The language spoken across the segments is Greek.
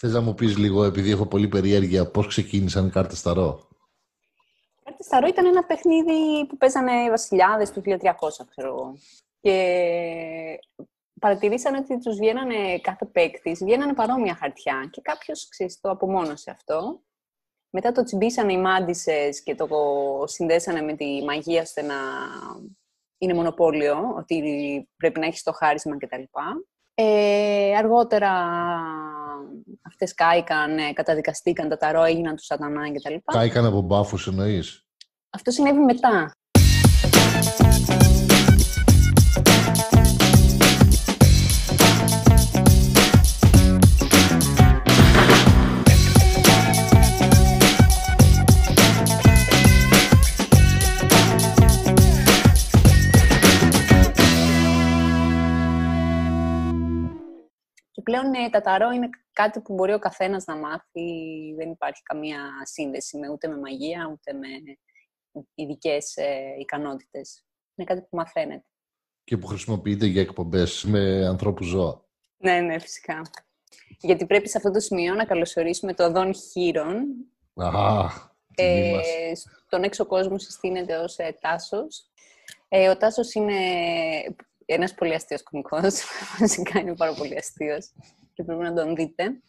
Θες να μου πεις λίγο, επειδή έχω πολύ περιέργεια, πώς ξεκίνησαν οι κάρτες Ταρό. Οι κάρτες Ταρό ήταν ένα παιχνίδι που παίζανε οι βασιλιάδες του 1300, ξέρω εγώ. Και παρατηρήσαν ότι τους βγαίνανε κάθε παίκτης, βγαίνανε παρόμοια χαρτιά και κάποιος, ξέρεις, το απομόνωσε αυτό. Μετά το τσιμπήσανε οι μάντισες και το συνδέσανε με τη μαγεία ώστε να είναι μονοπόλιο, ότι πρέπει να έχεις το χάρισμα κτλ. Ε, αργότερα αυτές κάηκαν, ε, καταδικαστήκαν, τα ταρό έγιναν του σατανά κτλ. Κάηκαν από μπάφους εννοείς; Αυτό συνέβη μετά. Πλέον ε, τα ταρό είναι κάτι που μπορεί ο καθένας να μάθει. Δεν υπάρχει καμία σύνδεση με, ούτε με μαγεία, ούτε με ειδικές ε, ικανότητες. Είναι κάτι που μαθαίνεται. Και που χρησιμοποιείται για εκπομπές με ανθρώπου ζώα. Ναι, ναι, φυσικά. Γιατί πρέπει σε αυτό το σημείο να καλωσορίσουμε το Δον Χείρον. Αχ, ε, στον έξω κόσμο συστήνεται ως ε, Τάσος. Ε, ο Τάσος είναι ένας πολύ αστείος κωμικός. Βασικά είναι πάρα πολύ αστείος. Και πρέπει να τον δείτε.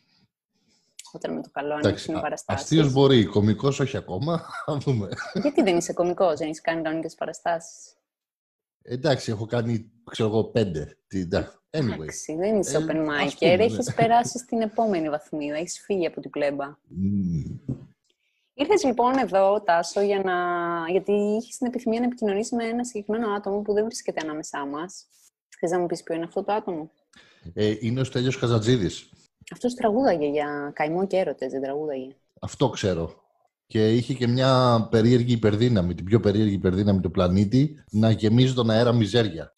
Όταν με το καλό ανοίξουν οι παραστάσεις. Αστείος μπορεί, κωμικός όχι ακόμα. δούμε. Γιατί δεν είσαι κωμικός, δεν έχεις κάνει κανονικές παραστάσεις; Εντάξει, έχω κάνει, ξέρω εγώ, πέντε. Anyway. Εντάξει, δεν είσαι ε, open mic. Έχεις ναι. περάσει στην επόμενη βαθμίδα. Έχεις φύγει από την πλέμπα. Mm. Ήρθες λοιπόν εδώ, Τάσο, για να... γιατί είχες την επιθυμία να επικοινωνήσεις με ένα συγκεκριμένο άτομο που δεν βρίσκεται ανάμεσά μας. Θες να μου πεις ποιο είναι αυτό το άτομο; Ε, είναι ο Στέλιος Καζατζίδης. Αυτός τραγούδαγε για καημό και έρωτες, δεν τραγούδαγε. Αυτό ξέρω. Και είχε και μια περίεργη υπερδύναμη, την πιο περίεργη υπερδύναμη του πλανήτη, να γεμίζει τον αέρα μιζέρια.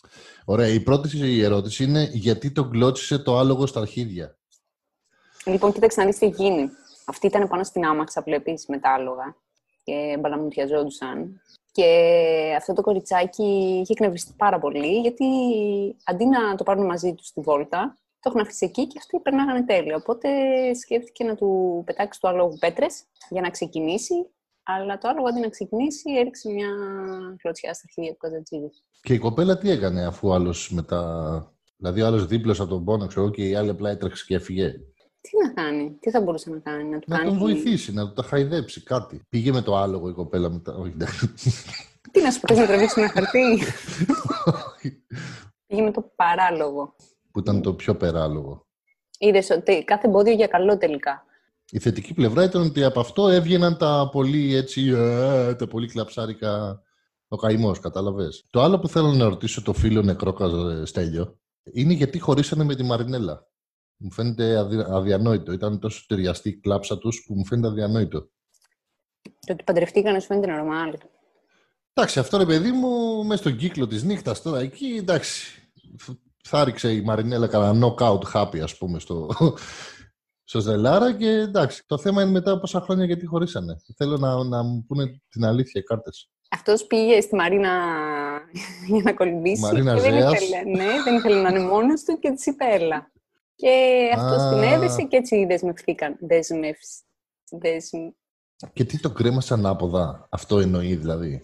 Ωραία, η πρώτη ερώτηση είναι γιατί τον κλώτσισε το άλογο στα αρχίδια; Λοιπόν, κοίταξε να δεις τι γίνει. Αυτή ήταν πάνω στην άμαξα, βλέπει, με τα άλογα και μπαλαμουτιαζόντουσαν. Και αυτό το κοριτσάκι είχε εκνευριστεί πάρα πολύ, γιατί αντί να το πάρουν μαζί τους στη βόλτα, το έχουν αφήσει εκεί και αυτοί περνάγανε τέλεια. Οπότε σκέφτηκε να του πετάξει το άλογο πέτρες για να ξεκινήσει. Αλλά το άλογο αντί να ξεκινήσει, έριξε μια κλωτσιά στα χέρια του Καζατζίδη. Και η κοπέλα τι έκανε, αφού ο άλλος μετά. Δηλαδή, ο άλλος δίπλωσε από τον πόνο, ξέρω και η άλλη απλά έτρεξε και έφυγε. Τι να κάνει, τι θα μπορούσε να κάνει, να του να κάνει. τον βοηθήσει, να του τα χαϊδέψει κάτι. Πήγε με το άλογο η κοπέλα μετά. Όχι, Τι να σου πει, να τραβήξει ένα χαρτί. Πήγε με το παράλογο. Που ήταν το πιο περάλογο. Είδες ότι κάθε εμπόδιο για καλό τελικά. Η θετική πλευρά ήταν ότι από αυτό έβγαιναν τα πολύ έτσι, ε, τα πολύ κλαψάρικα ο καημός, κατάλαβες. Το άλλο που θέλω να ρωτήσω το φίλο νεκρό Στέλιο είναι γιατί χωρίσανε με τη Μαρινέλα. Μου φαίνεται αδιανόητο. Ήταν τόσο ταιριαστή η κλάψα τους που μου φαίνεται αδιανόητο. Το ότι παντρευτήκανε σου φαίνεται normal. Εντάξει, αυτό ρε παιδί μου, μέσα στον κύκλο της νύχτας τώρα εκεί, εντάξει. Θα ρίξε η Μαρινέλα κανένα knockout happy, ας πούμε, στο, στο Ζελάρα και εντάξει. Το θέμα είναι μετά πόσα χρόνια γιατί χωρίσανε. Θέλω να, να μου πούνε την αλήθεια οι κάρτες. Αυτός πήγε στη Μαρίνα για να κολυμπήσει. Μαρίνα και δεν ήθελε, ναι, δεν ήθελε να είναι μόνος του και της είπε έλα. Και αυτό την έδεσε και έτσι δεσμευθήκαν. Δεσμεύσει. Και τι το κρέμασε ανάποδα, αυτό εννοεί δηλαδή.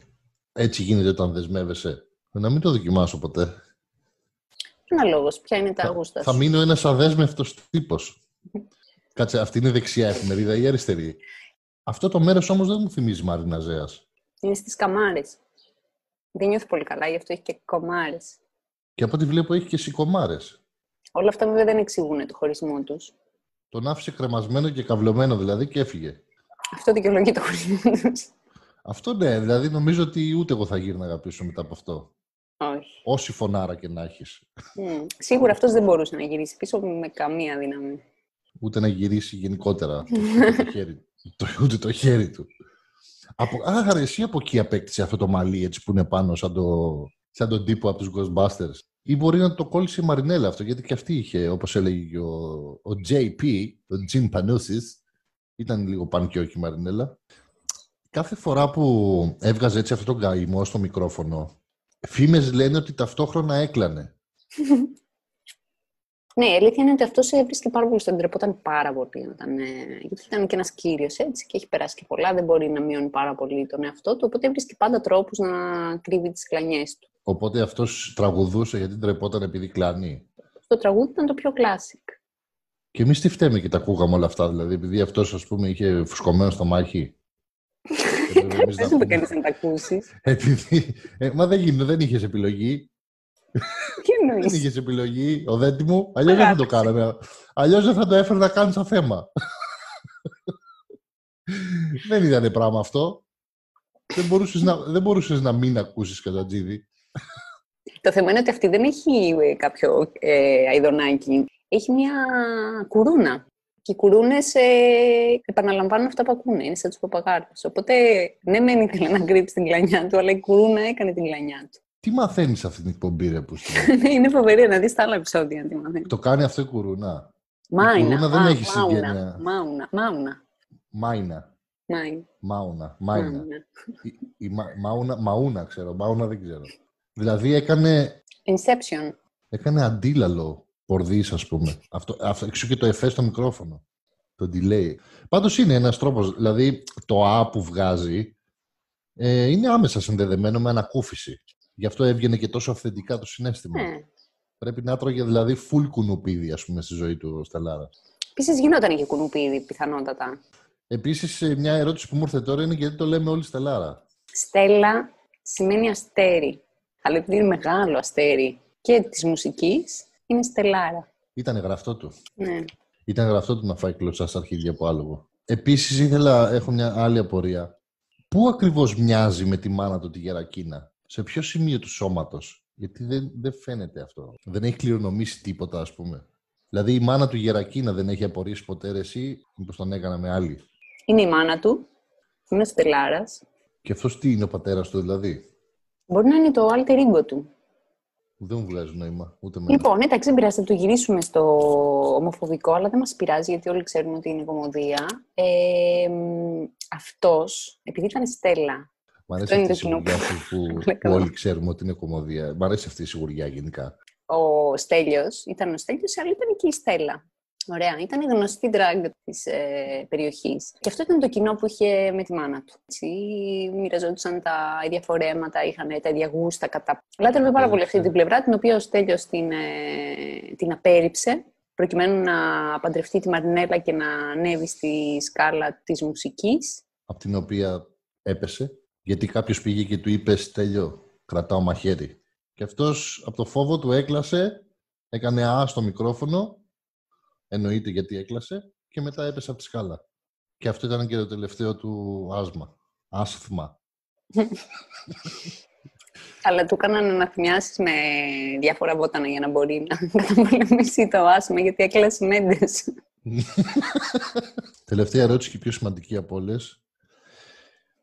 Έτσι γίνεται όταν δεσμεύεσαι. Να μην το δοκιμάσω ποτέ. Αναλόγω, ποια είναι τα γούστα Θα μείνω ένας αδέσμευτος τύπος. Κάτσε, αυτή είναι δεξιά εφημερίδα ή αριστερή; Αυτό το μέρος όμως δεν μου θυμίζει Μαρίνα Ζέας. Είναι στις καμάρες. Δεν νιώθει πολύ καλά, γι' αυτό έχει και κομμάρε. Και από ό,τι βλέπω έχει και σικομάρες. Όλα αυτά βέβαια δεν εξηγούν το χωρισμό τους. Τον άφησε κρεμασμένο και καυλωμένο δηλαδή και έφυγε. Αυτό δικαιολογεί το χωρισμό τους. Αυτό ναι, δηλαδή νομίζω ότι ούτε εγώ θα γύρναγα πίσω μετά από αυτό. Όχι. Όση φωνάρα και να έχεις. Mm. Σίγουρα αυτός δεν μπορούσε να γυρίσει πίσω με καμία δύναμη. Ούτε να γυρίσει γενικότερα το χέρι, το, ούτε το χέρι του. Από, άρα εσύ από εκεί απέκτησε αυτό το μαλλί έτσι που είναι πάνω σαν, το, σαν τον τύπο από τους Ghostbusters. Ή μπορεί να το κόλλησε η Μαρινέλα αυτό, γιατί και αυτή είχε, όπως έλεγε ο, ο JP, ο Jim Panousis, ήταν λίγο παν και όχι η Μαρινέλα. Κάθε φορά που έβγαζε έτσι αυτόν τον καημό στο μικρόφωνο, φήμες λένε ότι ταυτόχρονα έκλανε. Ναι, η αλήθεια είναι ότι αυτό έβρισκε πάρα πολύ στον τρεπόταν πάρα πολύ. Όταν, ε, γιατί ήταν και ένας κύριος έτσι και έχει περάσει και πολλά, δεν μπορεί να μειώνει πάρα πολύ τον εαυτό του. Οπότε έβρισκε πάντα τρόπους να κρύβει τις κλανιές του. Οπότε αυτός τραγουδούσε γιατί τρεπόταν επειδή κλανεί. Το τραγούδι ήταν το πιο classic. Και εμείς τι φταίμε και τα ακούγαμε όλα αυτά, δηλαδή, επειδή αυτός ας πούμε είχε φουσκωμένο στο μάχη. Δεν το κάνει να τα ακούσεις. Επειδή. Ε, μα δεν γίνεται, δεν είχες επιλογή. Τι εννοείς; Δεν είχες επιλογή, ο δέντη μου. Αλλιώς δεν θα το κάναμε. Αλλιώς δεν θα το έφερνα καν σαν θέμα. δεν ήταν πράγμα αυτό. Δεν μπορούσες να, δεν μπορούσες να μην ακούσεις Καζατζίδη. Το θέμα είναι ότι αυτή δεν έχει ε, κάποιο ε, αειδονάκι. Έχει μια κουρούνα. Και οι κουρούνες ε, επαναλαμβάνουν αυτά που ακούνε. Είναι σαν τους παπαγάρου. Οπότε, ναι, μεν ήθελε να κρύψει την κλανιά του, αλλά η κουρούνα έκανε την κλανιά του. Τι μαθαίνεις αυτή την εκπομπή, ρε, που Ναι, είναι φοβερή να δεις τα άλλα επεισόδια. Τι μαθαίνεις. Το κάνει αυτό η κουρούνα; Μάινα. Η κουρούνα δεν Α, έχει μάουνα, συγγένεια. Μάουνα. Μάουνα. Μάινα. Μάιν. Μάουνα. Μάινα. Μάουνα. Η, η μα, μάουνα, μαούνα ξέρω. Μάουνα δεν ξέρω. Δηλαδή έκανε, Inception. έκανε αντίλαλο πορδί, ας πούμε. Αυτό, αυτό, εξού και το εφές στο μικρόφωνο. Το delay. Πάντως είναι ένας τρόπος, δηλαδή το α που βγάζει ε, είναι άμεσα συνδεδεμένο με ανακούφιση. Γι' αυτό έβγαινε και τόσο αυθεντικά το συνέστημα. Ναι. Πρέπει να έτρωγε δηλαδή full κουνουπίδι, ας πούμε, στη ζωή του ο Στελάρα. Επίσης γινόταν και κουνουπίδι, πιθανότατα. Επίσης, ε, μια ερώτηση που μου ήρθε τώρα είναι γιατί το λέμε όλοι Στελάρα. Στέλλα σημαίνει αστέρι. Αλλά επειδή είναι μεγάλο αστέρι και της μουσικής, είναι στελάρα. Ήταν γραφτό του. Ναι. Ήταν γραφτό του να φάει κλωτσά στα αρχίδια από άλογο. Επίσης, ήθελα, έχω μια άλλη απορία. Πού ακριβώς μοιάζει με τη μάνα του τη Γερακίνα, σε ποιο σημείο του σώματος, γιατί δεν, δεν φαίνεται αυτό. Δεν έχει κληρονομήσει τίποτα, ας πούμε. Δηλαδή η μάνα του Γερακίνα δεν έχει απορρίσει ποτέ ρε, εσύ, μήπως τον έκανα με άλλη; Είναι η μάνα του. Είναι ο Στελάρας. Και αυτός τι είναι ο πατέρας του δηλαδή; Μπορεί να είναι το alter ego του. Δεν μου βγάζει νόημα, ούτε με. Λοιπόν, εντάξει, δεν πειράζει, θα το γυρίσουμε στο ομοφοβικό, αλλά δεν μας πειράζει, γιατί όλοι ξέρουμε ότι είναι κομμωδία. Ε, αυτός, επειδή ήταν Στέλλα, Μ' αρέσει αυτό είναι αυτή η το κοινό σιγουριά αυτή που, Όλα που καλά. όλοι ξέρουμε ότι είναι κομμωδία. Μ' αρέσει αυτή η σιγουριά γενικά. ο Στέλιος, ήταν ο Στέλιος, αλλά ήταν και η Στέλλα. Ωραία, ήταν η γνωστή drag της ε, περιοχής. Και αυτό ήταν το κοινό που είχε με τη μάνα του. Έτσι, μοιραζόντουσαν τα ίδια φορέματα, είχαν τα ίδια γούστα κατά. Λάτρευε πάρα πολύ αυτή την πλευρά, την οποία ο Στέλιος την, ε, την απέρριψε, προκειμένου να παντρευτεί τη Μαρινέλα και να ανέβει στη σκάλα της μουσικής. από την οποία έπεσε, γιατί κάποιος πήγε και του είπε «Στέλιο, κρατάω μαχαίρι». Και αυτός από το φόβο του έκλασε, έκανε «Α» στο μικρόφωνο, εννοείται γιατί έκλασε, και μετά έπεσε από τη σκάλα. Και αυτό ήταν και το τελευταίο του άσμα. Άσθμα. Αλλά του έκαναν αναθυμιάσεις με διάφορα βότανα για να μπορεί να καταπολεμήσει το άσμα, γιατί έκλασε μέντες. Τελευταία ερώτηση και η πιο σημαντική από όλες.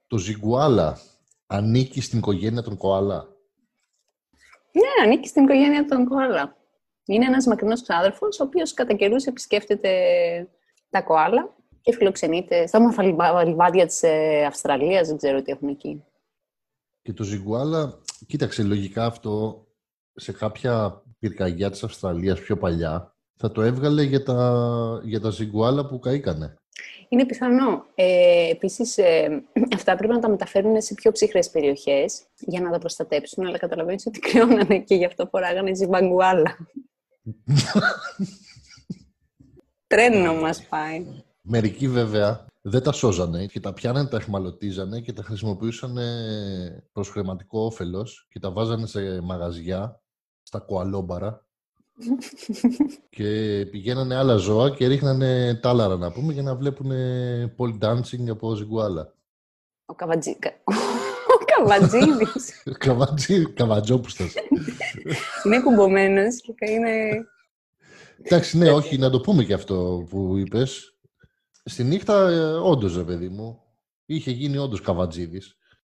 Το ζιγκουάλα ανήκει στην οικογένεια των κοάλα; Ναι, ανήκει στην οικογένεια των κοάλα. Είναι ένας μακρινός ξάδερφος, ο οποίος κατά καιρούς επισκέφτεται τα κοάλα και φιλοξενείται στα όμορφα λιβά- λιβάδια της ε, Αυστραλίας, δεν ξέρω τι έχουν εκεί. Και το ζιγκουάλα, κοίταξε, λογικά αυτό σε κάποια πυρκαγιά της Αυστραλίας πιο παλιά θα το έβγαλε για τα, για τα ζιγκουάλα που καήκανε. Είναι πιθανό. Ε, επίσης, ε, αυτά πρέπει να τα μεταφέρουν σε πιο ψυχρές περιοχές για να τα προστατέψουν, αλλά καταλαβαίνεις ότι κρυώνανε και γι' αυτό φοράγανε ζιμπαγκουάλα. Τρένο μας πάει. Μερικοί βέβαια δεν τα σώζανε και τα πιάνανε, τα εχμαλωτίζανε και τα χρησιμοποιούσαν προς χρηματικό όφελος και τα βάζανε σε μαγαζιά, στα κοαλόμπαρα και πηγαίνανε άλλα ζώα και ρίχνανε τάλαρα να πούμε για να βλέπουν pole dancing από ζιγκουάλα. Ο Καβατζή... κα- Ο Καβατζίδης Καβατζή, καβατζόπουστας. είναι κουμπωμένος και είναι... Εντάξει, ναι, όχι, να το πούμε και αυτό που είπες. Στη νύχτα, ε, όντως, ρε παιδί μου, είχε γίνει όντως καβατζίδης.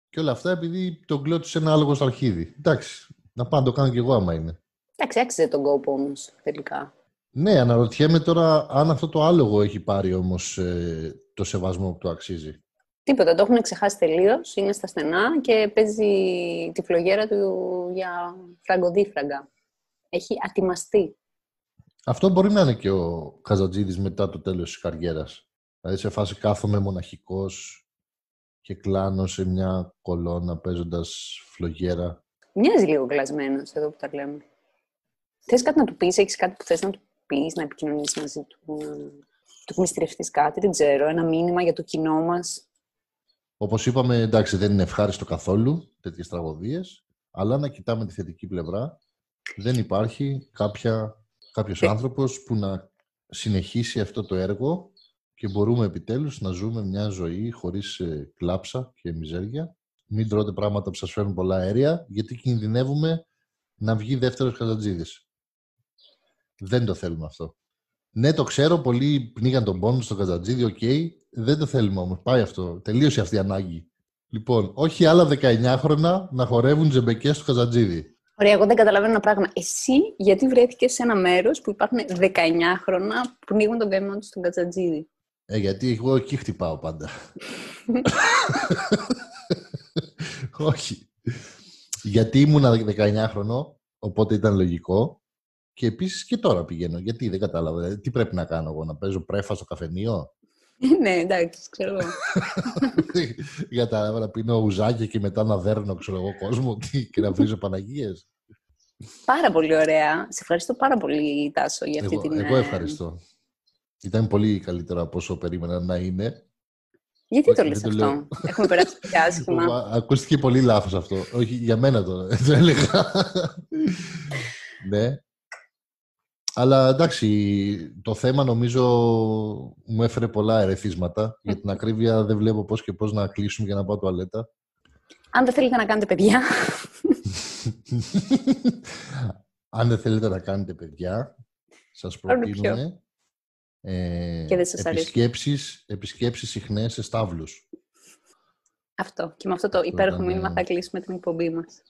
Και όλα αυτά επειδή τον κλώτησε ένα άλογο στο αρχίδι. Εντάξει, να πάω να το κάνω κι εγώ άμα είναι. Εντάξει, άξιζε τον κόπο όμως, τελικά. Ναι, αναρωτιέμαι τώρα αν αυτό το άλογο έχει πάρει όμως ε, το σεβασμό που του αξίζει. Τίποτα, το έχουν ξεχάσει τελείως. Είναι στα στενά και παίζει τη φλογέρα του για φραγκοδίφραγκα. Έχει ατιμαστεί. Αυτό μπορεί να είναι και ο Καζατζίδης μετά το τέλος της καριέρας. Δηλαδή σε φάση κάθομαι μοναχικός και κλάνω σε μια κολόνα παίζοντας φλογέρα. Μοιάζει λίγο κλασμένος εδώ που τα λέμε. Θες κάτι να του πεις, έχεις κάτι που θες να του πεις, να επικοινωνήσεις μαζί του, να του εκμυστηρευτείς κάτι, δεν ξέρω, ένα μήνυμα για το κοινό μας; Όπως είπαμε, εντάξει, δεν είναι ευχάριστο καθόλου τέτοιες τραγωδίες, αλλά να κοιτάμε τη θετική πλευρά. Δεν υπάρχει κάποια, κάποιος Ε. άνθρωπος που να συνεχίσει αυτό το έργο και μπορούμε επιτέλους να ζούμε μια ζωή χωρίς ε, κλάψα και μιζέρια. Μην τρώτε πράγματα που σας φέρνουν πολλά αέρια, γιατί κινδυνεύουμε να βγει δεύτερος Καζατζίδης. Δεν το θέλουμε αυτό. Ναι, το ξέρω, πολλοί πνίγαν τον πόνο στο Καζατζίδη, οκ. Δεν το θέλουμε όμως. Πάει αυτό. Τελείωσε αυτή η ανάγκη. Λοιπόν, όχι άλλα 19 χρόνια να χορεύουν τζεμπεκές στο Καζατζίδη. Ωραία, εγώ δεν καταλαβαίνω ένα πράγμα. Εσύ, γιατί βρέθηκες σε ένα μέρος που υπάρχουν 19 χρόνια που πνίγουν τον καημό τους στον Κατσατζίδη. Ε, γιατί εγώ εκεί χτυπάω πάντα. Όχι. Γιατί ήμουνα 19 χρονών, οπότε ήταν λογικό. Και επίσης και τώρα πηγαίνω. Γιατί δεν κατάλαβα. Δηλαδή, τι πρέπει να κάνω εγώ, να παίζω πρέφα στο καφενείο; ναι, εντάξει, ξέρω εγώ. Κατάλαβα να πίνω ουζάκια και μετά να δέρνω, ξέρω εγώ, κόσμο τι, και να βρίζω Παναγίες. Πάρα πολύ ωραία. Σε ευχαριστώ πάρα πολύ, Τάσο, για αυτή Εγώ, την... εγώ ε, ευχαριστώ. Ήταν πολύ καλύτερο από όσο περίμενα να είναι. Γιατί Όχι, το λες δεν το αυτό; λέω. Έχουμε περάσει πια άσχημα. Α- Ακούστηκε πολύ λάθος αυτό. Όχι, για μένα το, το έλεγα. ναι. Αλλά εντάξει, το θέμα νομίζω μου έφερε πολλά ερεθίσματα. Για την ακρίβεια δεν βλέπω πώς και πώς να κλείσουμε για να πάω τουαλέτα. Αν δεν θέλετε να κάνετε παιδιά, Αν δεν θέλετε να κάνετε παιδιά, σας Πάρουν προτείνουμε ε, Και δεν σας αρέσει. επισκέψεις, επισκέψεις συχνές σε στάβλους. αυτό. Και με αυτό το υπέροχο ήταν, μήνυμα ε, θα κλείσουμε την εκπομπή μας.